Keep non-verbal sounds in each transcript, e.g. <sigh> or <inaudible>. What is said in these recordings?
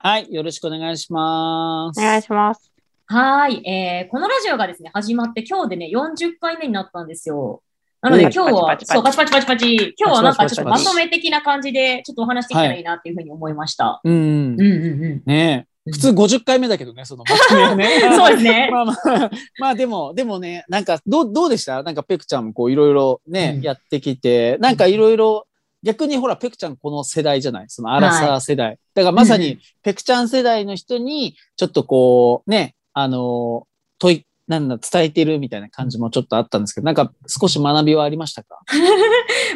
はい、よろしくお願いします。お願いします。はい、えー、このラジオがですね、始まって今日でね、40回目になったんですよ。なのでお今日は、そう、パチパチパチパチ、今日はなんかちょっとまとめ的な感じで、ちょっとお話できたらいいなっていうふうに思いました。うん。うんうんうん。ねえ普通50回目だけどね、そのまとめはね。<laughs> そうですね。<laughs> まあまあ、まあでも、でもね、なんか、どう、どうでした？なんかペクちゃんもこういろいろね、うんやってきて、なんかいろいろ、逆にほら、ペクちゃんこの世代じゃない？そのアラサー世代。だからまさうんに、ペクちゃん世代の人に、ちょっとこう、ね、あの、問い、なんだ、伝えてるみたいな感じもちょっとあったんですけど、なんか少し学びはありましたか？<laughs>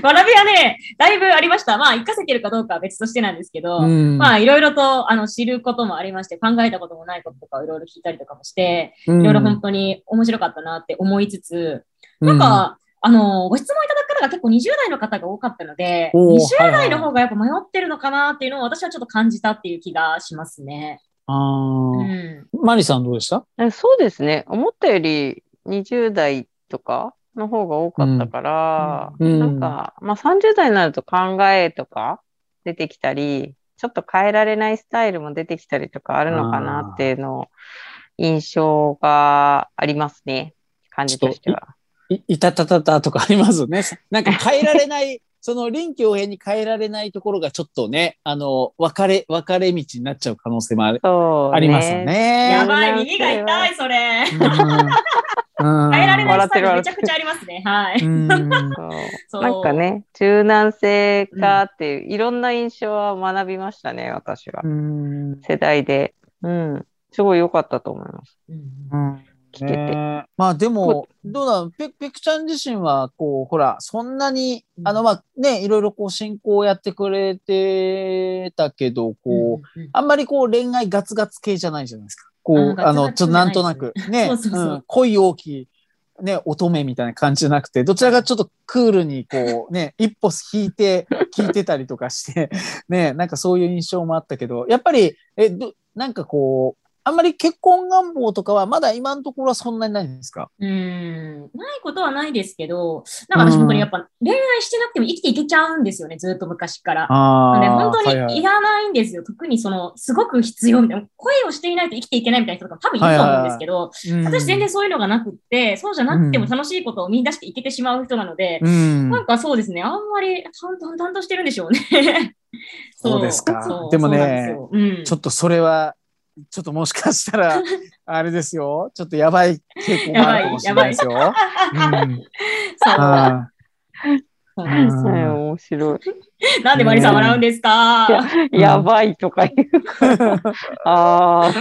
学びはね、だいぶありました。まあ、活かせてるかどうかは別としてなんですけど、ん。まあ、いろいろと、あの、知ることもありまして、考えたこともないこととかをいろいろ聞いたりとかもして、いいろいろ本当に面白かったなって思いつつ、なん、か、あの、ご質問いただく方が結構20代の方が多かったので、おー20代の方がやっぱ迷ってるのかなっていうのを私はちょっと感じたっていう気がしますね。あうーん。マリさんどうでした？えそうですね。思ったより20代とかの方が多かったから、うんなんか、まあ30代になると考えとか出てきたり、ちょっと変えられないスタイルも出てきたりとかあるのかなっていうの印象がありますね。感じとしては。い、いたたたたとかありますね。<laughs> なんか変えられない、その臨機応変に変えられないところがちょっとね、あの、分かれ、分かれ道になっちゃう可能性もある、そう、ね。ありますよ。ね。やばい、うん耳が痛い、それ。うん。変えられないスめちゃくちゃありますね。はい。なんかね、柔軟性かっていう、いろんな印象は学びましたね、私はう。ん。世代で。うん。すごい良かったと思います。うんうん聞けて。ねまあでも、どうだろう？ペペクちゃん自身は、こう、ほら、そんなに、うん。あの、まあね、いろいろこう、進行やってくれてたけど、こう、うんうんあんまりこう恋愛ガツガツ系じゃないじゃないですか。こう、ああの、ちょっとなんとなく、ね、<laughs> 恋大きい、ね、乙女みたいな感じじゃなくて、どちらかちょっとクールにこう、ね、<laughs> 一歩引いて聞いてたりとかして、ね、なんかそういう印象もあったけど、やっぱり、え、ど、なんかこう、あんまり結婚願望とかはまだ今のところはそんなにないんですか？うん。ないことはないですけど、なんか私本当にやっぱ恋愛してなくても生きていけちゃうんですよね、ずっと昔から。あ本当はいはいにいらないんですよ。特にその、すごく必要みたいな。恋をしていないと生きていけないみたいな人とか多分いると思うんですけど、うん私全然そういうのがなくって、そうじゃなくてもうん楽しいことを見出していけてしまう人なので、うんなんかそうですね、あんまり淡々としてるんでしょうね。そうですか <laughs> でもねうんちょっとそれは、ちょっともしかしたら、<laughs> あれですよ。ちょっとやばい傾向もあるかもしれないですよ。<laughs> 面白い。なんでマリさん笑うんですか、いや、やばいとか言うから。あ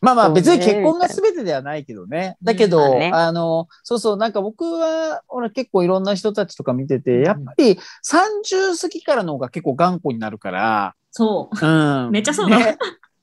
まあまあ別に結婚が全てではないけどね。だけど、まあねあの、そうそう、なんか僕は、ほら結構いろんな人たちとか見てて、やっぱり30過ぎからの方が結構頑固になるから、そう。うん。めっちゃそうだね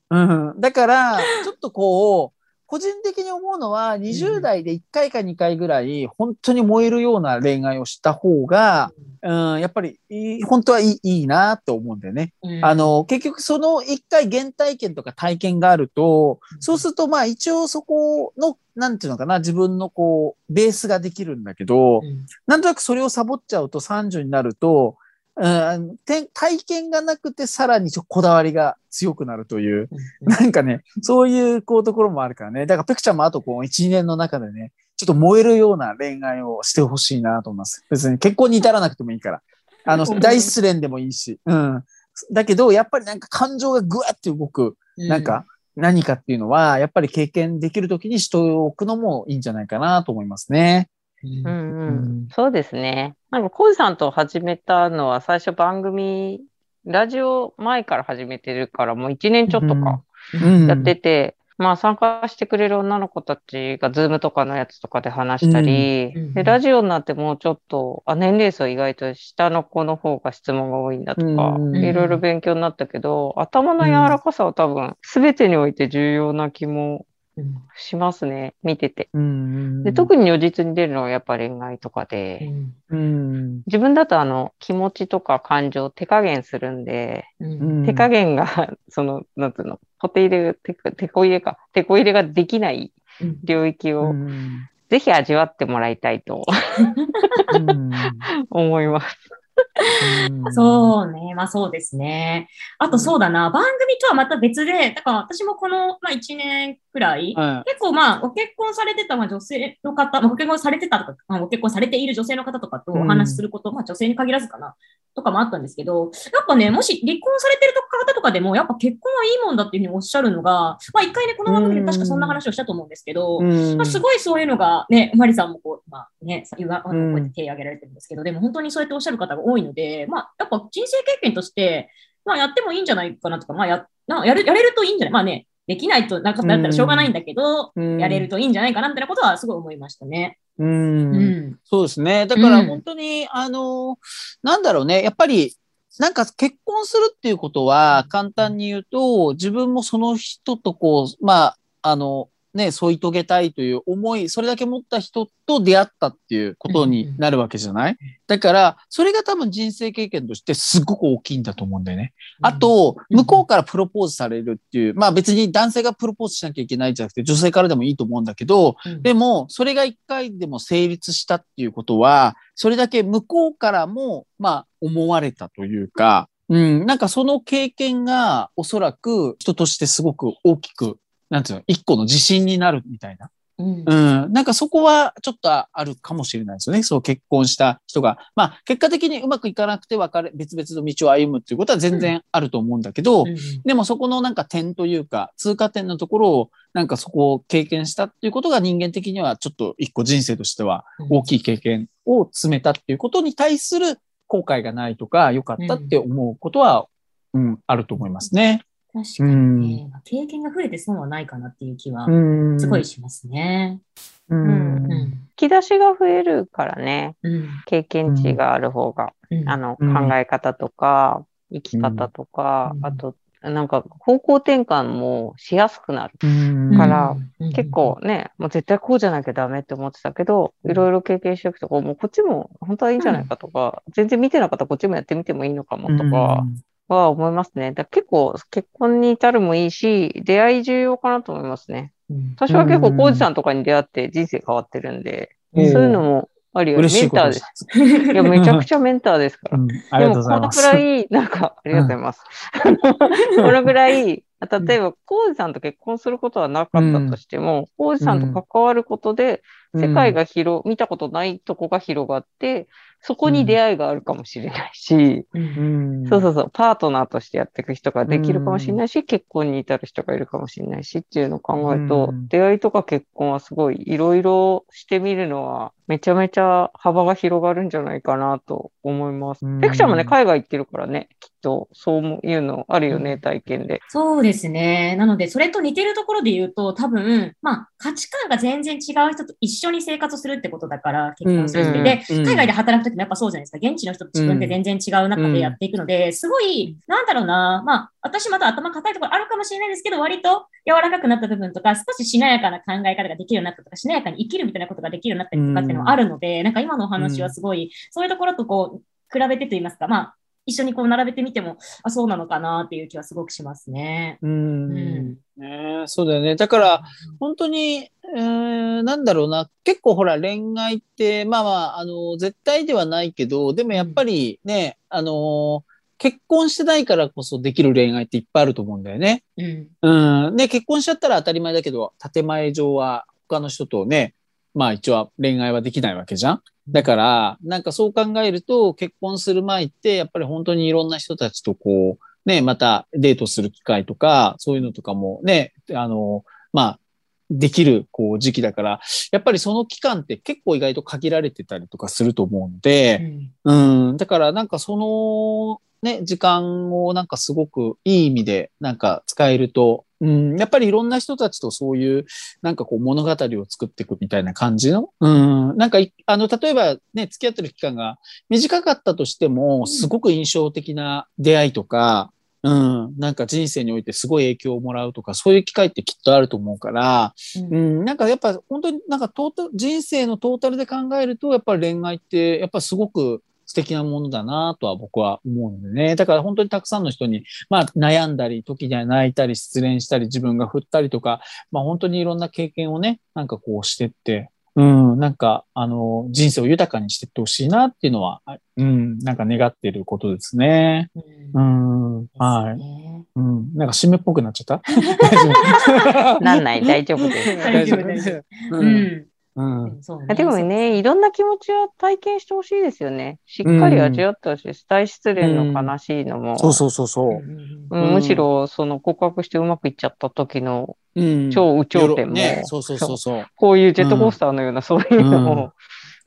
うん。だから、ちょっとこう、個人的に思うのは、20代で1回か2回ぐらい、本当に燃えるような恋愛をした方が、うん、やっぱりいい、本当はいいいいなって思うんだよね。うんあの、結局その1回原体験とか体験があると、そうするとまあ一応そこの、なんていうのかな、自分のこう、ベースができるんだけど、うんなんとなくそれをサボっちゃうと30になると、うん、て体験がなくてさらにこだわりが強くなるという、なんかね、そういうこうところもあるからね。だからペクちゃんもあとこう1、2年の中でね、ちょっと燃えるような恋愛をしてほしいなと思います。別に結婚に至らなくてもいいから。あの、うん大失恋でもいいし。うん。だけど、やっぱりなんか感情がぐわって動く、なんか何かっていうのは、やっぱり経験できるときにしておくのもいいんじゃないかなと思いますね。うんうん。ううん。ん。そうですね。なんか、コウジさんと始めたのは、最初番組、ラジオ前から始めてるから、もう1年ちょっとか、うん。やってて、まあ参加してくれる女の子たちがズームとかのやつとかで話したり、うん。うん。で、ラジオになってもうちょっと、あ、年齢層意外と下の子の方が質問が多いんだとか、うん。いろいろ勉強になったけど、頭の柔らかさは多分全てにおいて重要な気もうんしますね、見てて。うんで、特に如実に出るのはやっぱ恋愛とかうで、んうん自分だとあの気持ちとか感情手加減するんで、うん手加減が、<laughs> その、なんていうの、小手入れ、手こ手こ入れか、手こ入れができないうん領域を、うんぜひ味わってもらいたいとうん <laughs> 思います。うんそうね。まあそうですね。あとそうだな。番組とはまた別で、だから私もこの、まあ、1年くらい、は結構まあ、ご結婚されてたまあ女性の方、まあ、ご結婚されてたとか、まあ、ご結婚されている女性の方とかとお話しすること、まあ女性に限らずかな、とかもあったんですけど、やっぱね、もし離婚されてる方とかでも、やっぱ結婚はいいもんだっていうふうにおっしゃるのが、まあ一回ね、この番組で確かそんな話をしたと思うんですけど、うん。まあ、すごいそういうのがね、マリさんもこう、まあね、さ言わあうん。のこうやって手を挙げられてるんですけど、でも本当にそうやっておっしゃる方が多いので、まあ、やっぱ人生経験として、まあやってもいいんじゃないかなとか、まあや、なやるやれるといいんじゃない？まあね、できないとなかったらしょうがないんだけど、うんやれるといいんじゃないかなみたいなことはすごい思いましたね。うんうん。そうですね。だからうん本当に、あの、なんだろうね。やっぱり、なんか結婚するっていうことは、簡単に言うと、自分もその人とこう、まあ、あの、ね、添い遂げたいという思い、それだけ持った人と出会ったっていうことになるわけじゃない？だから、それが多分人生経験としてすごく大きいんだと思うんだよね。あと、うん。向こうからプロポーズされるっていう、まあ別に男性がプロポーズしなきゃいけないんじゃなくて、女性からでもいいと思うんだけど、うん、でも、それが一回でも成立したっていうことは、それだけ向こうからも、まあ、思われたというか、うん、なんかその経験がおそらく人としてすごく大きく、なんていうの、一個の自信になるみたいな。うんうん、なんかそこはちょっとあるかもしれないですよね。そう結婚した人が。まあ、結果的にうまくいかなくて別れ、別々の道を歩むっていうことは全然あると思うんだけど、うんでもそこのなんか点というか、通過点のところを、なんかそこを経験したっていうことが人間的にはちょっと一個人生としては大きい経験を積めたっていうことに対する後悔がないとか、良かったって思うことは、うん、あると思いますね。確かにね、まあ経験が増えて損はないかなっていう気はん。すごいしますね。ううんん。うん。引き出しが増えるからね、うん。経験値がある方が、うん。あの、うん。考え方とか、生き方とか、うん。あと、なんか方向転換もしやすくなる。うん。からうん。結構ね、もう絶対こうじゃなきゃダメって思ってたけど、いろいろ経験していくと、もうこっちも本当はいいんじゃないかとか、全然見てなかったらこっちもやってみてもいいのかもとかは思いますね。だ結構結婚に至るもいいし、出会い重要かなと思いますね。うん私は結構コウジさんとかに出会って人生変わってるんで、うんそういうのもあるよね。メンターですす。いや、めちゃくちゃメンターですから。うんありがとうございでも、こます。のくらい、なんか、ありがとうございます。<laughs> あのこのぐらい、例えば、コウジさんと結婚することはなかったとしても、コウジさんと関わることで、世界が広、見たことないとこが広がって、そこに出会いがあるかもしれないし、うん、そうそうそう、パートナーとしてやっていく人ができるかもしれないし、結婚に至る人がいるかもしれないしっていうのを考えると、うん出会いとか結婚はすごいいろいろしてみるのは、めちゃめちゃ幅が広がるんじゃないかなと思います。うんペクちゃんもね、海外行ってるからね、きっとそういうのあるよね、体験で。そうですね。なので、それと似てるところで言うと、多分、まあ、価値観が全然違う人と一緒に生活するってことだから、結婚するって。うん。で、うん。海外で働くときもやっぱそうじゃないですか。現地の人と自分で全然違う中でやっていくので、すごい、なんだろうな、まあ、私また頭固いところあるかもしれないですけど、割と柔らかくなった部分とか、少ししなやかな考え方ができるようになったとか、しなやかに生きるみたいなことができるようになったりとかっていうのはあるので、なんか今のお話はすごい、そういうところとこう、比べてと言いますか、まあ、一緒にこう並べてみても、あ、そうなのかなっていう気はすごくしますね。うん。うん。ねえそうだよね。だから、本当に、えーなんだろうな、結構ほら恋愛って、まあまあ、あの、絶対ではないけど、でもやっぱりね、あの、結婚してないからこそできる恋愛っていっぱいあると思うんだよね。うん。うん。で、結婚しちゃったら当たり前だけど、建前上は他の人とね、まあ一応恋愛はできないわけじゃん。だから、なんかそう考えると、結婚する前って、やっぱり本当にいろんな人たちとこう、ね、またデートする機会とか、そういうのとかもね、あの、まあ、できる、こう、時期だから、やっぱりその期間って結構意外と限られてたりとかすると思うので、うん、だからなんかその、ね、時間をなんかすごくいい意味でなんか使えると、うん、やっぱりいろんな人たちとそういうなんかこう物語を作っていくみたいな感じの、うん、なんかいあの、例えばね、付き合ってる期間が短かったとしても、すごく印象的な出会いとか、うん、なんか人生においてすごい影響をもらうとか、そういう機会ってきっとあると思うから、うん、なんかやっぱ本当になんかトータル人生のトータルで考えると、やっぱり恋愛ってやっぱすごく素敵なものだなとは僕は思うのでね。だから本当にたくさんの人に、まあ悩んだり、時には泣いたり、失恋したり、自分が振ったりとか、まあ本当にいろんな経験をね、なんかこうしてって、うん、なんか、あの、人生を豊かにしていってほしいなっていうのは、うん、なんか願っていることですね。うんうん、はい。い。うん、なんか締めっぽくなっちゃった？<laughs> なんない、大丈夫です。<laughs> 大丈夫大丈夫？う。うんん。うん。そうあでもね、いろんな気持ちは体験してほしいですよね。しっかり味わってほしい。大失恋の悲しいのも。そうそうそうそう。うんむしろ、その告白してうまくいっちゃった時のうん超有頂天も、ね、そうそうそうそう。<laughs> こういうジェットコースターのような、そういうのうんも、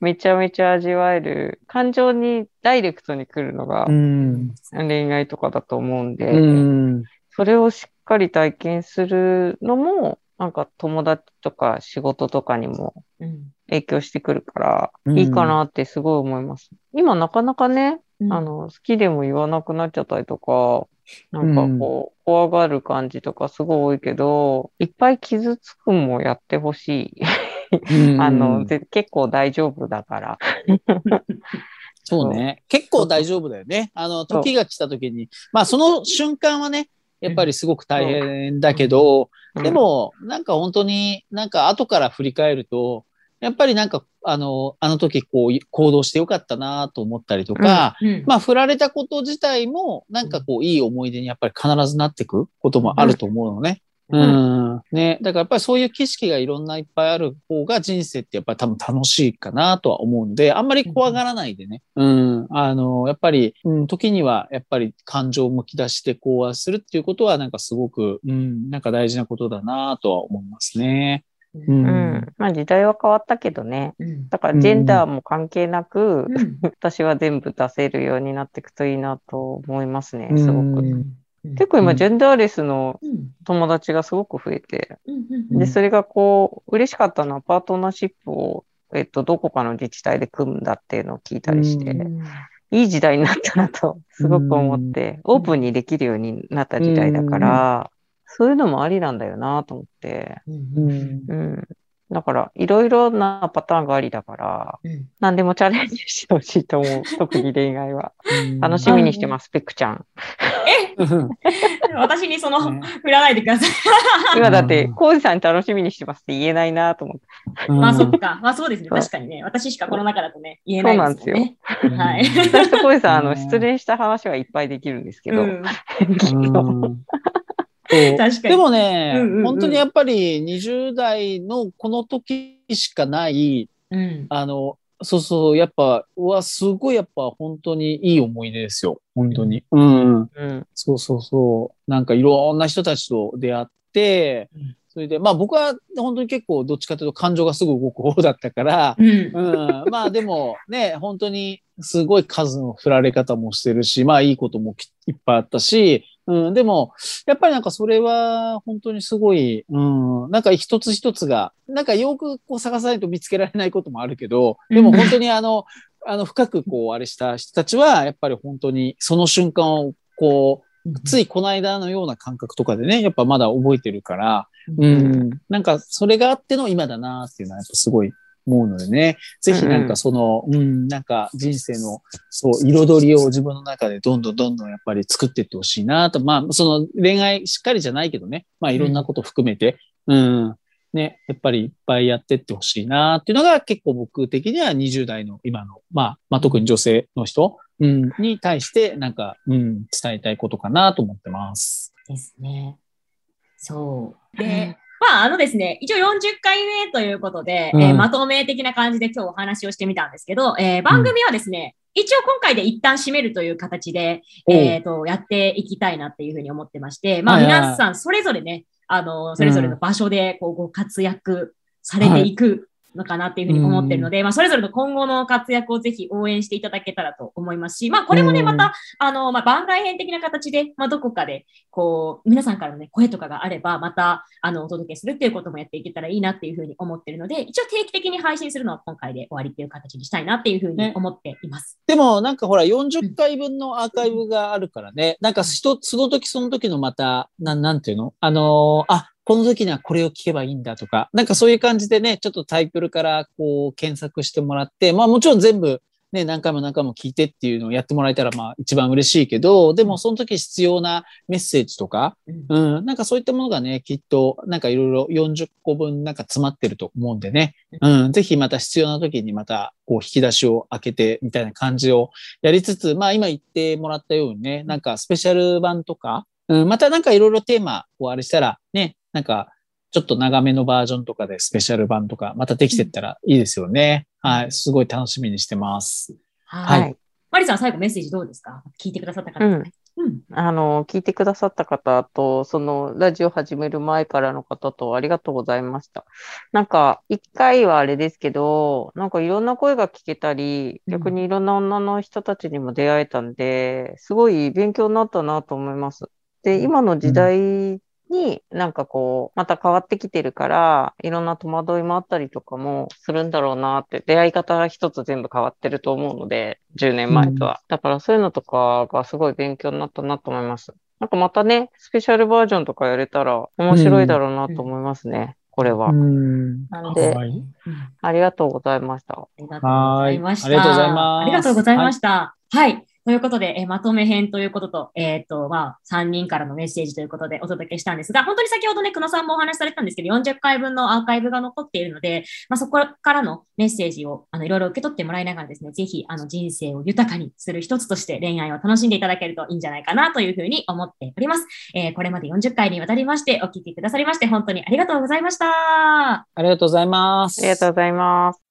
めちゃめちゃ味わえる、感情にダイレクトに来るのがうん。恋愛とかだと思うんで、うん。それをしっかり体験するのも、なんか友達とか仕事とかにもうん影響してくるから、うんいいかなってすごい思います。今なかなかね、うんあの、好きでも言わなくなっちゃったりとか、なんかこう、怖がる感じとかすごい多いけど、いっぱい傷つくもやってほしい。<laughs> あの、ぜ結構大丈夫だから。<laughs> そうね。結構大丈夫だよね。あの、時が来た時に、まあその瞬間はね、やっぱりすごく大変だけど、うんで、も、なんか本当になんか後から振り返ると、やっぱりなんか、あの、あの時こう行動してよかったなと思ったりとか、うんまあ振られたこと自体も、なんかこういい思い出にやっぱり必ずなっていくこともあると思うのね。うん。ね。だからやっぱりそういう景色がいろんないっぱいある方が人生ってやっぱり多分楽しいかなとは思うんで、あんまり怖がらないでね。うん。あの、やっぱり、うん、時にはやっぱり感情をむき出して講和するっていうことはなんかすごく、うん、なんか大事なことだなとは思いますね。う。うん。ん。まあ時代は変わったけどね。うん。だからジェンダーも関係なく、うん。<laughs> 私は全部出せるようになっていくといいなと思いますね、すごく。うん。結構今、うん。ジェンダーレスのうん。友達がすごく増えて、うん。で、それがこう、嬉しかったのはパートナーシップを、えっと、どこかの自治体で組むんだっていうのを聞いたりして、うん。いい時代になったなと、すごく思って、オープンにできるようになった時代だから、そういうのもありなんだよなと思って、うんうんうん。だから、いろいろなパターンがありだから、うん何でもチャレンジしてほしいと思う。特に恋愛は。楽しみにしてます、ペクちゃん。<laughs> 私にその、ね振らないでください。<laughs> 今だって、うんコウジさん楽しみにしてますって言えないなと思って。まあそっか。まあそうですね。確かにね。私しかこの中だとね、言えないですもんね。はい。私とコウジさん、あの、うん失恋した話はいっぱいできるんですけど、うん <laughs> でもね、うんうんうん本当にやっぱり20代のこの時しかない、うん。あの、そうそう、やっぱ、うわ、すごいやっぱ本当にいい思い出ですよ。本当に。うん。うん。そうそうそう。なんかいろんな人たちと出会って、うんそれで、まあ僕は本当に結構どっちかというと感情がすぐ動く方だったから、うん。うん、まあでもね、本当にすごい数の振られ方もしてるし、まあいいこともきいっぱいあったし、うん、でも、やっぱりなんかそれは本当にすごい、うん、なんか一つ一つが、なんかよくこう探さないと見つけられないこともあるけど、でも本当にあの、あの深くこうあれした人たちは、やっぱり本当にその瞬間をこう、ついこの間のような感覚とかでね、やっぱまだ覚えてるから、うん、なんかそれがあっての今だなっていうのはやっぱすごい思うのでね、ぜひなんかその、うん、なんか人生の、そう、彩りを自分の中でどんどんどんどんやっぱり作っていってほしいなと、まあ、その恋愛しっかりじゃないけどね、まあいろんなこと含めて、うん、ね、やっぱりいっぱいやってってほしいなっていうのが結構僕的には20代の今の、まあ、まあ特に女性の人、うん、に対してなんか、うん、伝えたいことかなと思ってます。ですね。そう。で、まあ、あのですね、一応40回目ということで、うん。えーまとめ的な感じで今日お話をしてみたんですけど、えー番組はですね、一応今回で一旦締めるという形で、えっ、と、やっていきたいなっていうふうに思ってまして、まあ皆さんそれぞれね、あの、それぞれの場所でこうご活躍されていくのかなっていうふうに思ってるので、まあ、それぞれの今後の活躍をぜひ応援していただけたらと思いますし、まあ、これもね、また、あの、まあ、番外編的な形で、まあ、どこかで、こう、皆さんからのね、声とかがあれば、また、あの、お届けするっていうこともやっていけたらいいなっていうふうに思ってるので、一応定期的に配信するのは今回で終わりっていう形にしたいなっていうふうに思っています。でもなんかほら40回分のアーカイブがあるからね、なんか人その時その時のまた、なん、なんていうの？あのーあ、この時にはこれを聞けばいいんだとか、なんかそういう感じでね、ちょっとタイトルからこう検索してもらって、まあもちろん全部ね、何回も何回も聞いてっていうのをやってもらえたらまあ一番嬉しいけど、でもその時必要なメッセージとか、うん。うん、なんかそういったものがね、きっとなんかいろいろ40個分なんか詰まってると思うんでね、うん、ぜひまた必要な時にまたこう引き出しを開けてみたいな感じをやりつつ、まあ今言ってもらったようにね、なんかスペシャル版とか、うん、またなんかいろいろテーマをあれしたらね、なんかちょっと長めのバージョンとかでスペシャル版とかまたできてったらいいですよね。はい、すごい楽しみにしてます。は。はいいマリさん、最後メッセージどうですか？聞いてくださった方。うん。うん。あの、聞いてくださった方と、その、ラジオ始める前からの方と、ありがとうございました。なんか、一回はあれですけど、なんかいろんな声が聞けたり、うん逆にいろんな女の人たちにも出会えたんで、すごい勉強になったなと思います。で、今の時代になんかこう、また変わってきてるから、いろんな戸惑いもあったりとかもするんだろうなって、出会い方が一つ全部変わってると思うので、10年前とは。だからそういうのとかがすごい勉強になったなと思います。なんかまたね、スペシャルバージョンとかやれたら面白いだろうなと思いますね、これは。ん。なんで、ありがとうございました。ありがとうございました。はいありがとうございますありがとうございました。はい。ということで、えーまとめ編ということと、えっ、と、まあ、3人からのメッセージということでお届けしたんですが、本当に先ほどね、久野さんもお話しされてたんですけど、40回分のアーカイブが残っているので、まあ、そこからのメッセージを、あの、いろいろ受け取ってもらいながらですね、ぜひ、あの、人生を豊かにする一つとして恋愛を楽しんでいただけるといいんじゃないかなというふうに思っております。えーこれまで40回にわたりましてお聞きくださりまして、本当にありがとうございました。ありがとうございます。ありがとうございます。